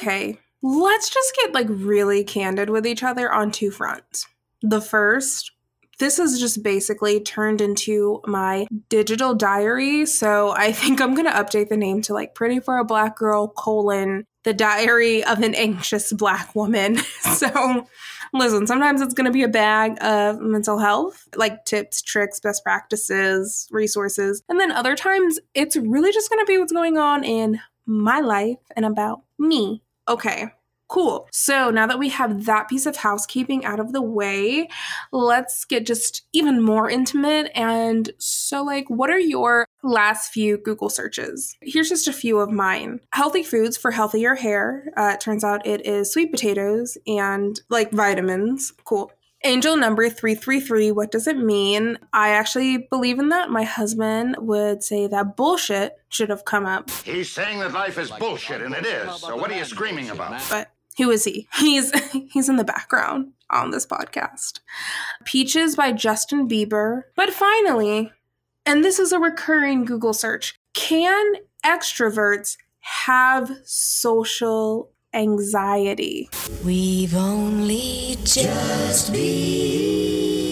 Okay, let's just get like really candid with each other on two fronts. The first, this has just basically turned into my digital diary. So I think I'm going to update the name to like Pretty for a Black Girl, colon, the diary of an anxious Black woman. so listen, sometimes it's going to be a bag of mental health, like tips, tricks, best practices, resources. And then other times it's really just going to be what's going on in my life and about me. Okay, Cool. So now that we have that piece of housekeeping out of the way, let's get just even more intimate. And so, like, what are your last few Google searches? Here's just a few of mine healthy foods for healthier hair. Uh, it turns out it is sweet potatoes and like vitamins. Cool. Angel number 333, what does it mean? I actually believe in that. My husband would say that bullshit should have come up. He's saying that life is bullshit, and it is. So what are you screaming about? But who is he? He's he's in the background on this podcast. Peaches by Justin Bieber. But finally, and this is a recurring Google search, can extroverts have social anxiety? We've only just So,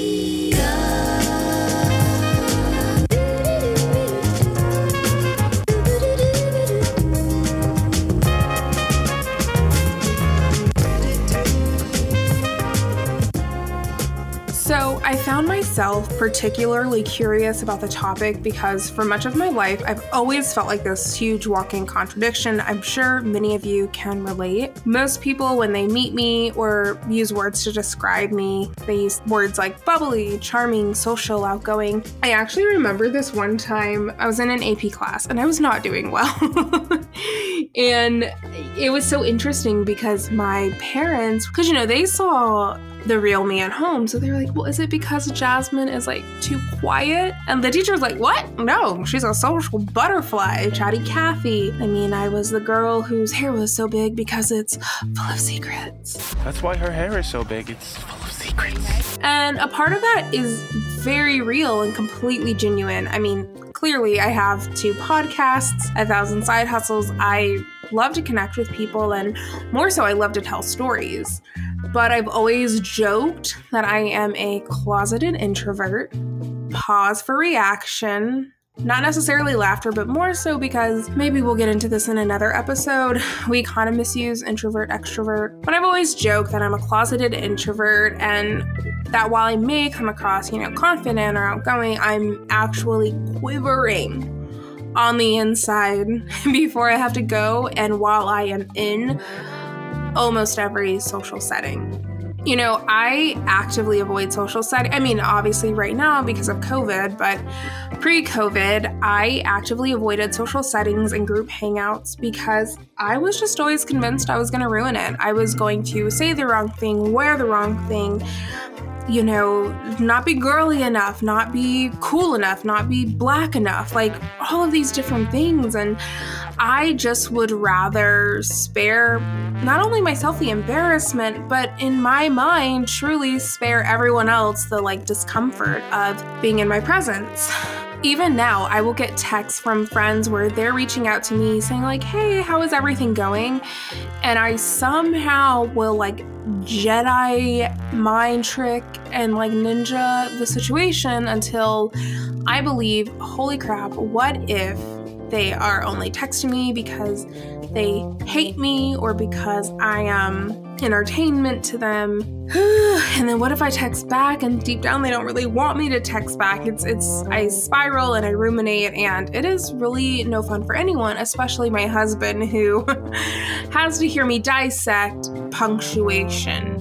myself particularly curious about the topic because for much of my life, I've always felt like this huge walking contradiction. I'm sure many of you can relate. Most people, when they meet me or use words to describe me, they use words like bubbly, charming, social, outgoing. I actually remember this one time I was in an AP class and I was not doing well. and it was so interesting because my parents, because you know, they saw the real me at home. So they were like, well, is it because Jazmine is like too quiet? And the teacher was like, what? No, she's a social butterfly, chatty Cathy. I mean, I was the girl whose hair was so big because it's full of secrets. That's why her hair is so big. It's full of secrets. And a part of that is very real and completely genuine. I mean, clearly, I have two podcasts, a thousand side hustles. I love to connect with people, and more so, I love to tell stories. But I've always joked that I am a closeted introvert. Pause for reaction. Not necessarily laughter, but more so because maybe we'll get into this in another episode. We kind of misuse introvert, extrovert. But I've always joked that I'm a closeted introvert and that while I may come across, you know, confident or outgoing, I'm actually quivering on the inside before I have to go and while I am in almost every social setting. You know, I actively avoid social setting. I mean, obviously right now because of COVID, but pre-COVID, I actively avoided social settings and group hangouts because I was just always convinced I was going to ruin it. I was going to say the wrong thing, wear the wrong thing, you know, not be girly enough, not be cool enough, not be black enough, like all of these different things. And I just would rather spare not only myself the embarrassment, but in my mind, truly spare everyone else the like discomfort of being in my presence. Even now, I will get texts from friends where they're reaching out to me saying, like, hey, how is everything going? And I somehow will like Jedi mind trick and like ninja the situation until I believe, holy crap, what if they are only texting me because they hate me or because I am entertainment to them. and then what if I text back and deep down they don't really want me to text back? It's it's I spiral and I ruminate and it is really no fun for anyone, especially my husband who has to hear me dissect punctuation.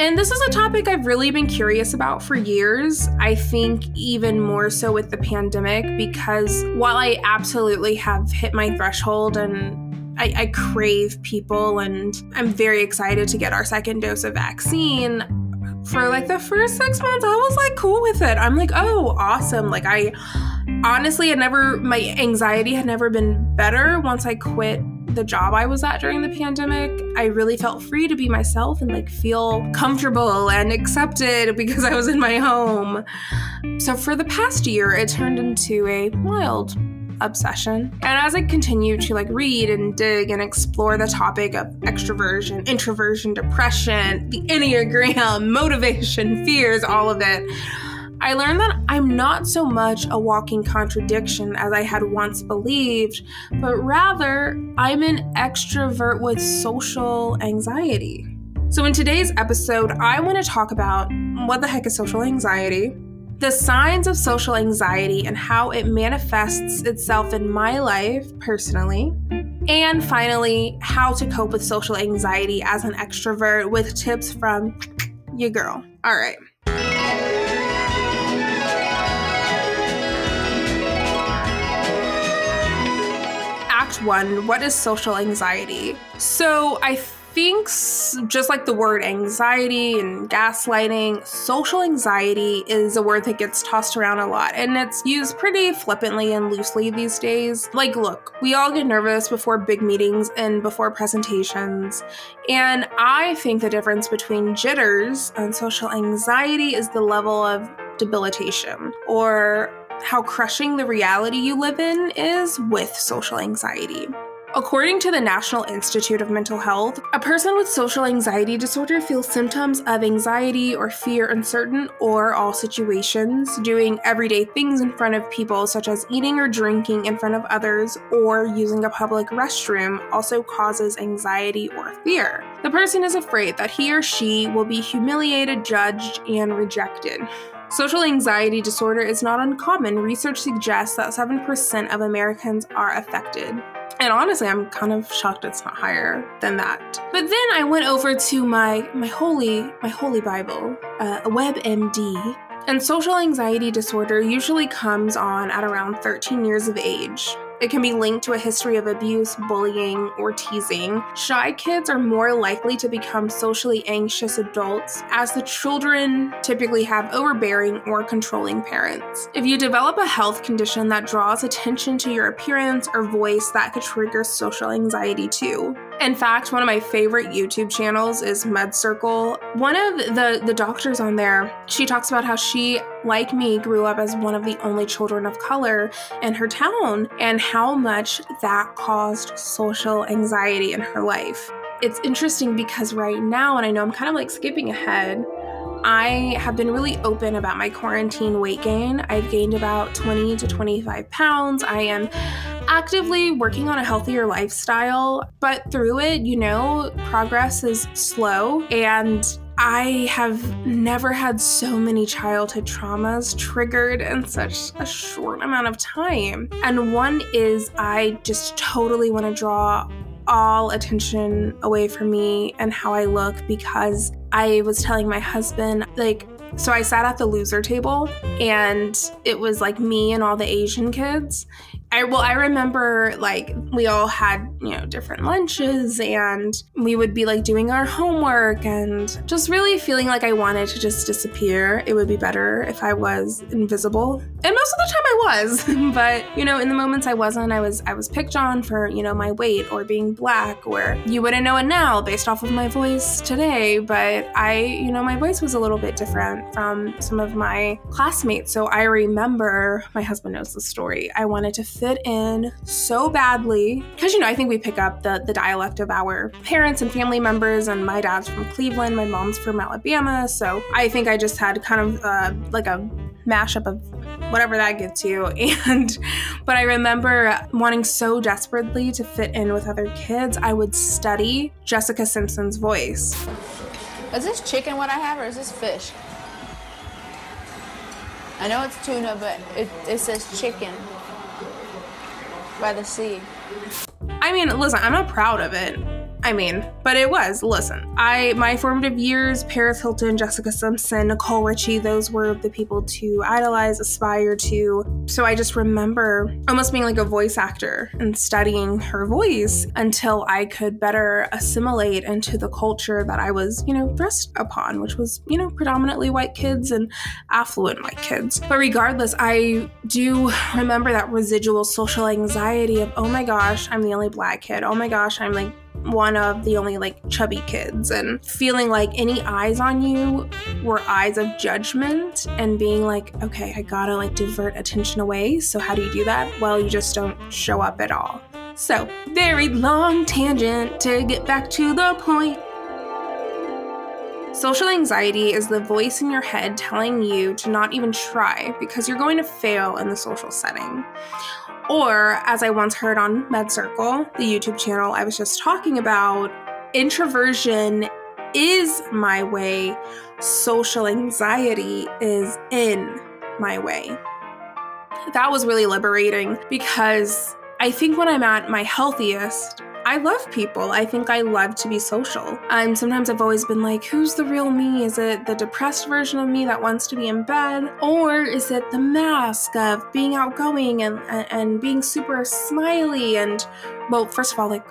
And this is a topic I've really been curious about for years. I think even more so with the pandemic, because while I absolutely have hit my threshold and I, I, crave people and I'm very excited to get our second dose of vaccine. For like the first six months, I was like cool with it. I'm like, oh, awesome. Like, I honestly had never, my anxiety had never been better once I quit the job I was at during the pandemic, I really felt free to be myself and like feel comfortable and accepted because I was in my home. So for the past year, it turned into a wild obsession. And as I continued to like read and dig and explore the topic of extroversion, introversion, depression, the Enneagram, motivation, fears, all of it, I learned that I'm not so much a walking contradiction as I had once believed, but rather I'm an extrovert with social anxiety. So, in today's episode, I want to talk about what the heck is social anxiety, the signs of social anxiety and how it manifests itself in my life personally, and finally, how to cope with social anxiety as an extrovert with tips from your girl. All right. Act one What is social anxiety? So, I think, just like the word anxiety and gaslighting, social anxiety is a word that gets tossed around a lot and it's used pretty flippantly and loosely these days. Like, look, we all get nervous before big meetings and before presentations. And I think the difference between jitters and social anxiety is the level of debilitation or how crushing the reality you live in is with social anxiety. According to the National Institute of Mental Health, a person with social anxiety disorder feels symptoms of anxiety or fear in certain or all situations, doing everyday things in front of people, such as eating or drinking in front of others or using a public restroom, also causes anxiety or fear. The person is afraid that he or she will be humiliated, judged, and rejected. Social anxiety disorder is not uncommon. Research suggests that 7% of Americans are affected. And honestly, I'm kind of shocked it's not higher than that. But then I went over to my my holy my holy Bible, uh, WebMD, and social anxiety disorder usually comes on at around 13 years of age. It can be linked to a history of abuse, bullying, or teasing. Shy kids are more likely to become socially anxious adults, as the children typically have overbearing or controlling parents. If you develop a health condition that draws attention to your appearance or voice, that could trigger social anxiety too. In fact, one of my favorite YouTube channels is MedCircle. One of the the doctors on there, she talks about how she, like me, grew up as one of the only children of color in her town and how much that caused social anxiety in her life. It's interesting because right now, and I know I'm kind of like skipping ahead, I have been really open about my quarantine weight gain. I've gained about 20 to 25 pounds. I am actively working on a healthier lifestyle, but through it, you know, progress is slow and I have never had so many childhood traumas triggered in such a short amount of time. And one is I just totally want to draw all attention away from me and how I look because I was telling my husband, like, so I sat at the loser table and it was like me and all the Asian kids. I well, I remember like we all had you know different lunches and we would be like doing our homework and just really feeling like I wanted to just disappear. It would be better if I was invisible, and most of the time I was. but you know, in the moments I wasn't, I was I was picked on for you know my weight or being black, or you wouldn't know it now based off of my voice today. But I, you know, my voice was a little bit different from some of my classmates. So I remember my husband knows the story. I wanted to fit in so badly. Because you know I think we pick up the the dialect of our parents and family members and my dad's from Cleveland my mom's from Alabama. So I think I just had kind of uh, like a mashup of whatever that gets you. And but I remember wanting so desperately to fit in with other kids I would study Jessica Simpson's voice. Is this chicken what I have or is this fish? I know it's tuna but it, it says chicken by the sea. I mean, listen, I'm not proud of it. I mean, but it was. Listen, I my formative years, Paris Hilton, Jessica Simpson, Nicole Richie, those were the people to idolize, aspire to. So I just remember almost being like a voice actor and studying her voice until I could better assimilate into the culture that I was, you know, thrust upon, which was, you know, predominantly white kids and affluent white kids. But regardless, I do remember that residual social anxiety of, oh my gosh, I'm the only black kid. Oh my gosh, I'm like one of the only like chubby kids and feeling like any eyes on you were eyes of judgment and being like, okay, I gotta like divert attention away. So, how do you do that? Well, you just don't show up at all. So, very long tangent to get back to the point. Social anxiety is the voice in your head telling you to not even try because you're going to fail in the social setting. Or, as I once heard on MedCircle, the YouTube channel I was just talking about, introversion is my way, social anxiety is in my way. That was really liberating because I think when I'm at my healthiest, I love people. I think I love to be social. And sometimes I've always been like, who's the real me? Is it the depressed version of me that wants to be in bed? Or is it the mask of being outgoing and, and, and being super smiley? And, well, first of all, like,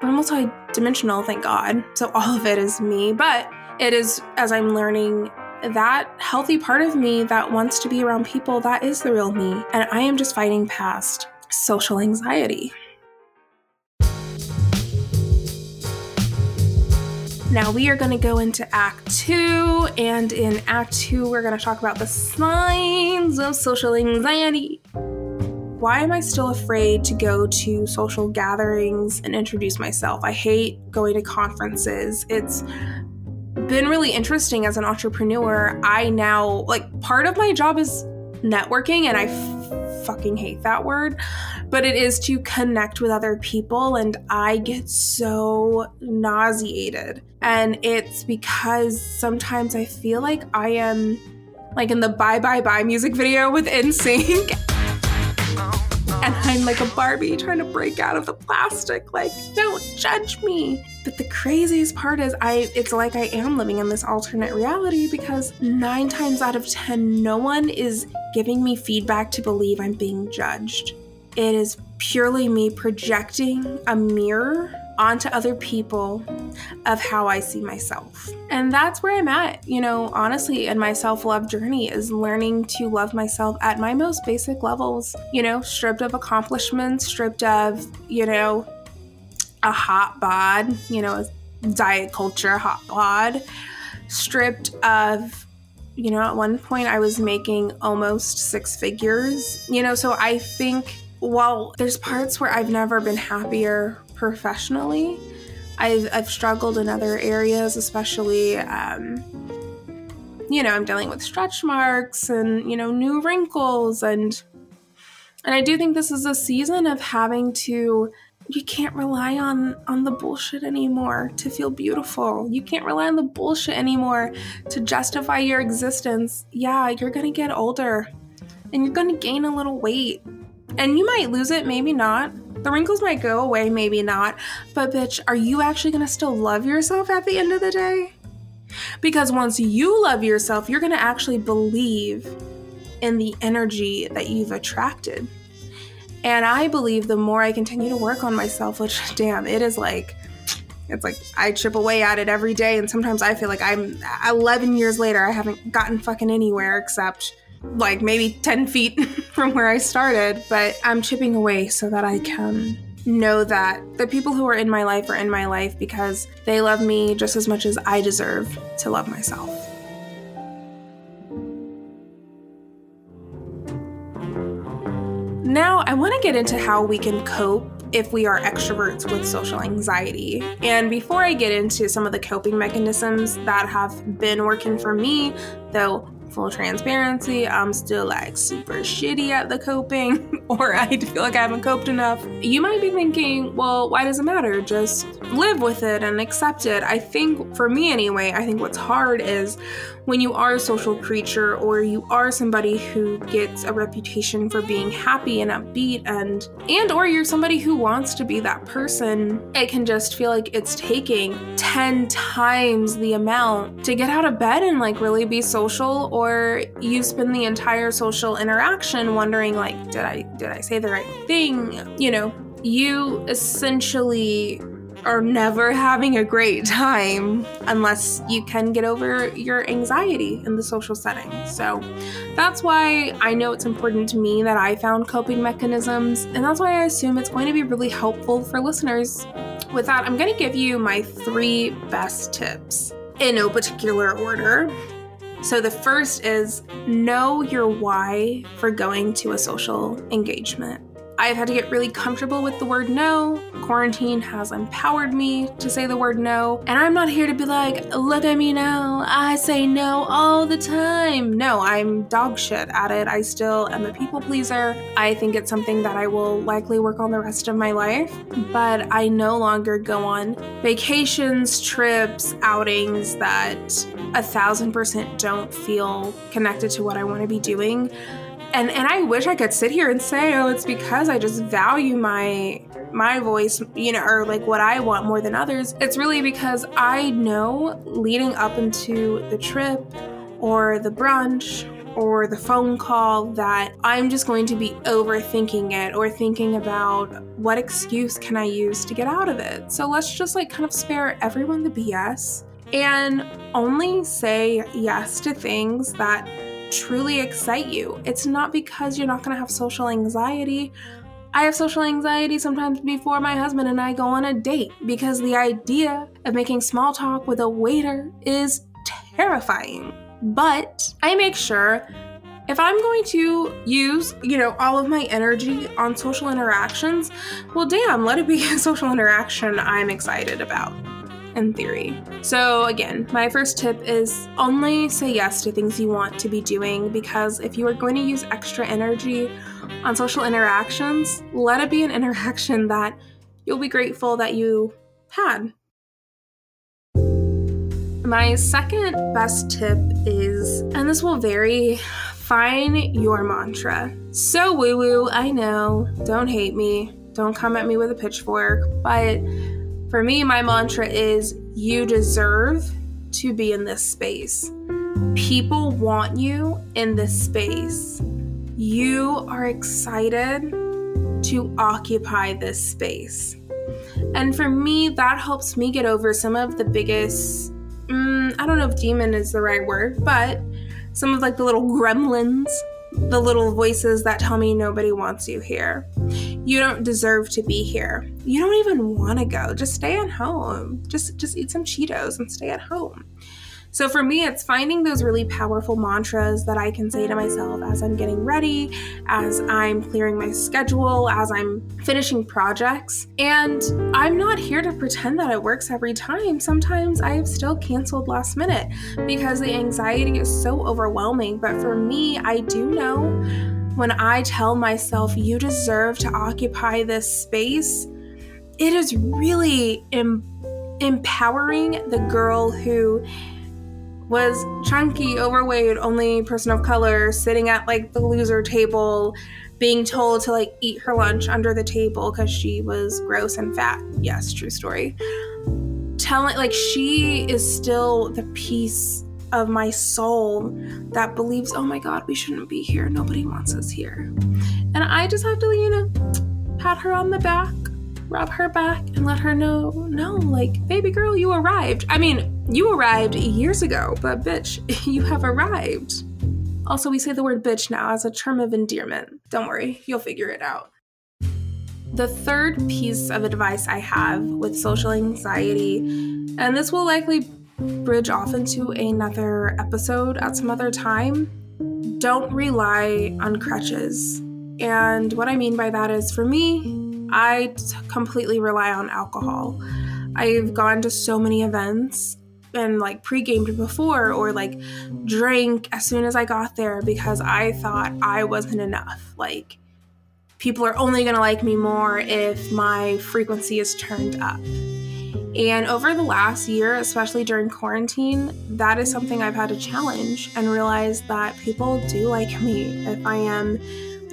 we're multi-dimensional, thank God. So all of it is me. But it is, as I'm learning that healthy part of me that wants to be around people, that is the real me. And I am just fighting past social anxiety. Now we are going to go into Act 2, and in Act 2, we're going to talk about the signs of social anxiety. Why am I still afraid to go to social gatherings and introduce myself? I hate going to conferences. It's been really interesting as an entrepreneur. I now, like, part of my job is networking, and I fucking hate that word but it is to connect with other people. And I get so nauseated. And it's because sometimes I feel like I am like in the Bye Bye Bye music video with NSYNC. and I'm like a Barbie trying to break out of the plastic. Like, don't judge me. But the craziest part is I it's like I am living in this alternate reality because 9 times out of 10 no one is giving me feedback to believe I'm being judged. It is purely me projecting a mirror onto other people of how I see myself. And that's where I'm at, you know, honestly, in my self love journey is learning to love myself at my most basic levels, you know, stripped of accomplishments, stripped of, you know, a hot bod, you know, diet culture hot bod, stripped of you know, at one point I was making almost six figures, you know, so I think while there's parts where I've never been happier professionally, I've, I've struggled in other areas, especially, um, you know, I'm dealing with stretch marks and, you know, new wrinkles. And, and I do think this is a season of having to you can't rely on on the bullshit anymore to feel beautiful. You can't rely on the bullshit anymore to justify your existence. Yeah, you're going to get older and you're going to gain a little weight and you might lose it, maybe not. The wrinkles might go away, maybe not. But, bitch, are you actually gonna still love yourself at the end of the day? Because once you love yourself, you're gonna actually believe in the energy that you've attracted. And I believe the more I continue to work on myself, which, damn, it is like, it's like I chip away at it every day. And sometimes I feel like I'm uh, 11 years later, I haven't gotten fucking anywhere except like maybe 10 feet from where I started, but I'm chipping away so that I can know that the people who are in my life are in my life because they love me just as much as I deserve to love myself. Now, I want to get into how we can cope if we are extroverts with social anxiety. And before I get into some of the coping mechanisms that have been working for me, though full transparency, I'm still like super shitty at the coping, or I feel like I haven't coped enough. You might be thinking, well, why does it matter? Just live with it and accept it. I think, for me anyway, I think what's hard is when you are a social creature or you are somebody who gets a reputation for being happy and upbeat and and or you're somebody who wants to be that person it can just feel like it's taking 10 times the amount to get out of bed and like really be social or you spend the entire social interaction wondering like did I did I say the right thing you know you essentially are never having a great time unless you can get over your anxiety in the social setting. So that's why I know it's important to me that I found coping mechanisms, and that's why I assume it's going to be really helpful for listeners. With that, I'm going to give you my three best tips in no particular order. So the first is know your why for going to a social engagement. I've had to get really comfortable with the word no. Quarantine has empowered me to say the word no. And I'm not here to be like, look at me now. I say no all the time. No, I'm dog shit at it. I still am a people pleaser. I think it's something that I will likely work on the rest of my life. But I no longer go on vacations, trips, outings that a thousand percent don't feel connected to what I want to be doing and and I wish I could sit here and say, oh, it's because I just value my my voice, you know, or like what I want more than others. It's really because I know leading up into the trip or the brunch or the phone call that I'm just going to be overthinking it or thinking about what excuse can I use to get out of it. So let's just like kind of spare everyone the BS and only say yes to things that truly excite you. It's not because you're not going to have social anxiety. I have social anxiety sometimes before my husband and I go on a date because the idea of making small talk with a waiter is terrifying. But I make sure if I'm going to use, you know, all of my energy on social interactions, well, damn, let it be a social interaction I'm excited about in theory. So, again, my first tip is only say yes to things you want to be doing because if you are going to use extra energy on social interactions, let it be an interaction that you'll be grateful that you had. My second best tip is, and this will vary, find your mantra. So woo woo, I know. Don't hate me. Don't come at me with a pitchfork. But for me, my mantra is you deserve to be in this space. People want you in this space. You are excited to occupy this space. And for me, that helps me get over some of the biggest, mm, I don't know if demon is the right word, but some of like the little gremlins the little voices that tell me nobody wants you here. You don't deserve to be here. You don't even want to go. Just stay at home. Just just eat some Cheetos and stay at home. So for me, it's finding those really powerful mantras that I can say to myself as I'm getting ready, as I'm clearing my schedule, as I'm finishing projects. And I'm not here to pretend that it works every time. Sometimes I have still canceled last minute because the anxiety is so overwhelming. But for me, I do know when I tell myself, you deserve to occupy this space, it is really em- empowering the girl who was chunky, overweight, only person of color, sitting at like the loser table, being told to like eat her lunch under the table because she was gross and fat. Yes, true story. Telling like she is still the piece of my soul that believes, oh my God, we shouldn't be here. Nobody wants us here. And I just have to, you know, pat her on the back rub her back and let her know, no, like, baby girl, you arrived. I mean, you arrived years ago, but bitch, you have arrived. Also, we say the word bitch now as a term of endearment. Don't worry, you'll figure it out. The third piece of advice I have with social anxiety, and this will likely bridge off into another episode at some other time, don't rely on crutches. And what I mean by that is for me, I completely rely on alcohol. I've gone to so many events and like pre-gamed before or like drank as soon as I got there because I thought I wasn't enough. Like people are only going to like me more if my frequency is turned up. And over the last year, especially during quarantine, that is something I've had to challenge and realize that people do like me if I am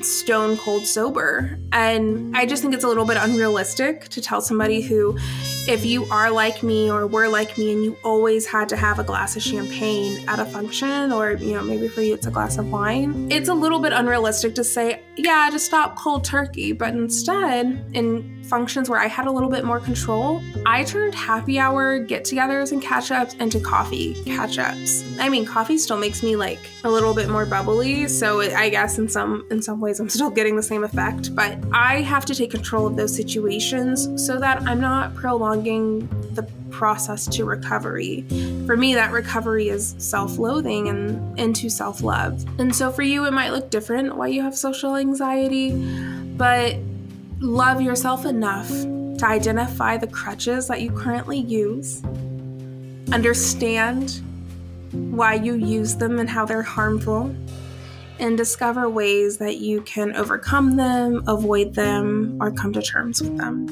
stone cold sober. And I just think it's a little bit unrealistic to tell somebody who if you are like me or were like me and you always had to have a glass of champagne at a function, or, you know, maybe for you it's a glass of wine, it's a little bit unrealistic to say, yeah, just stop cold turkey. But instead, in functions where I had a little bit more control, I turned happy hour get togethers and catch ups into coffee catch ups. I mean, coffee still makes me like a little bit more bubbly, so I guess in some in some ways I'm still getting the same effect, but I have to take control of those situations so that I'm not prolonging the process to recovery. For me, that recovery is self loathing and into self love. And so for you, it might look different why you have social anxiety, but love yourself enough to identify the crutches that you currently use, understand why you use them and how they're harmful, and discover ways that you can overcome them, avoid them, or come to terms with them.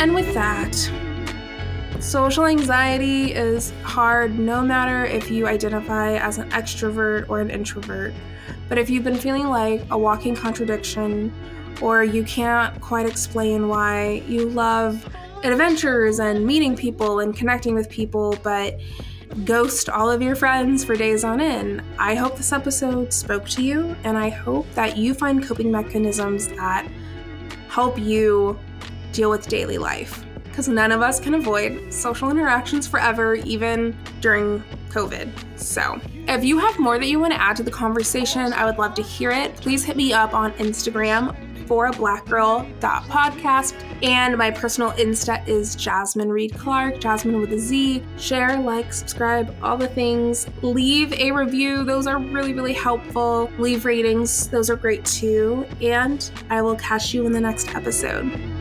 And with that, social anxiety is hard no matter if you identify as an extrovert or an introvert. But if you've been feeling like a walking contradiction, or you can't quite explain why you love adventures and meeting people and connecting with people, but ghost all of your friends for days on end. I hope this episode spoke to you, and I hope that you find coping mechanisms that help you deal with daily life. Because none of us can avoid social interactions forever, even during COVID. So, if you have more that you want to add to the conversation, I would love to hear it. Please hit me up on Instagram for a black girl podcast and my personal insta is jazmine reed clark jazmine with a z. Share like subscribe all the things. Leave a review. Those are really really helpful. Leave ratings. Those are great too. And i will catch you in the next episode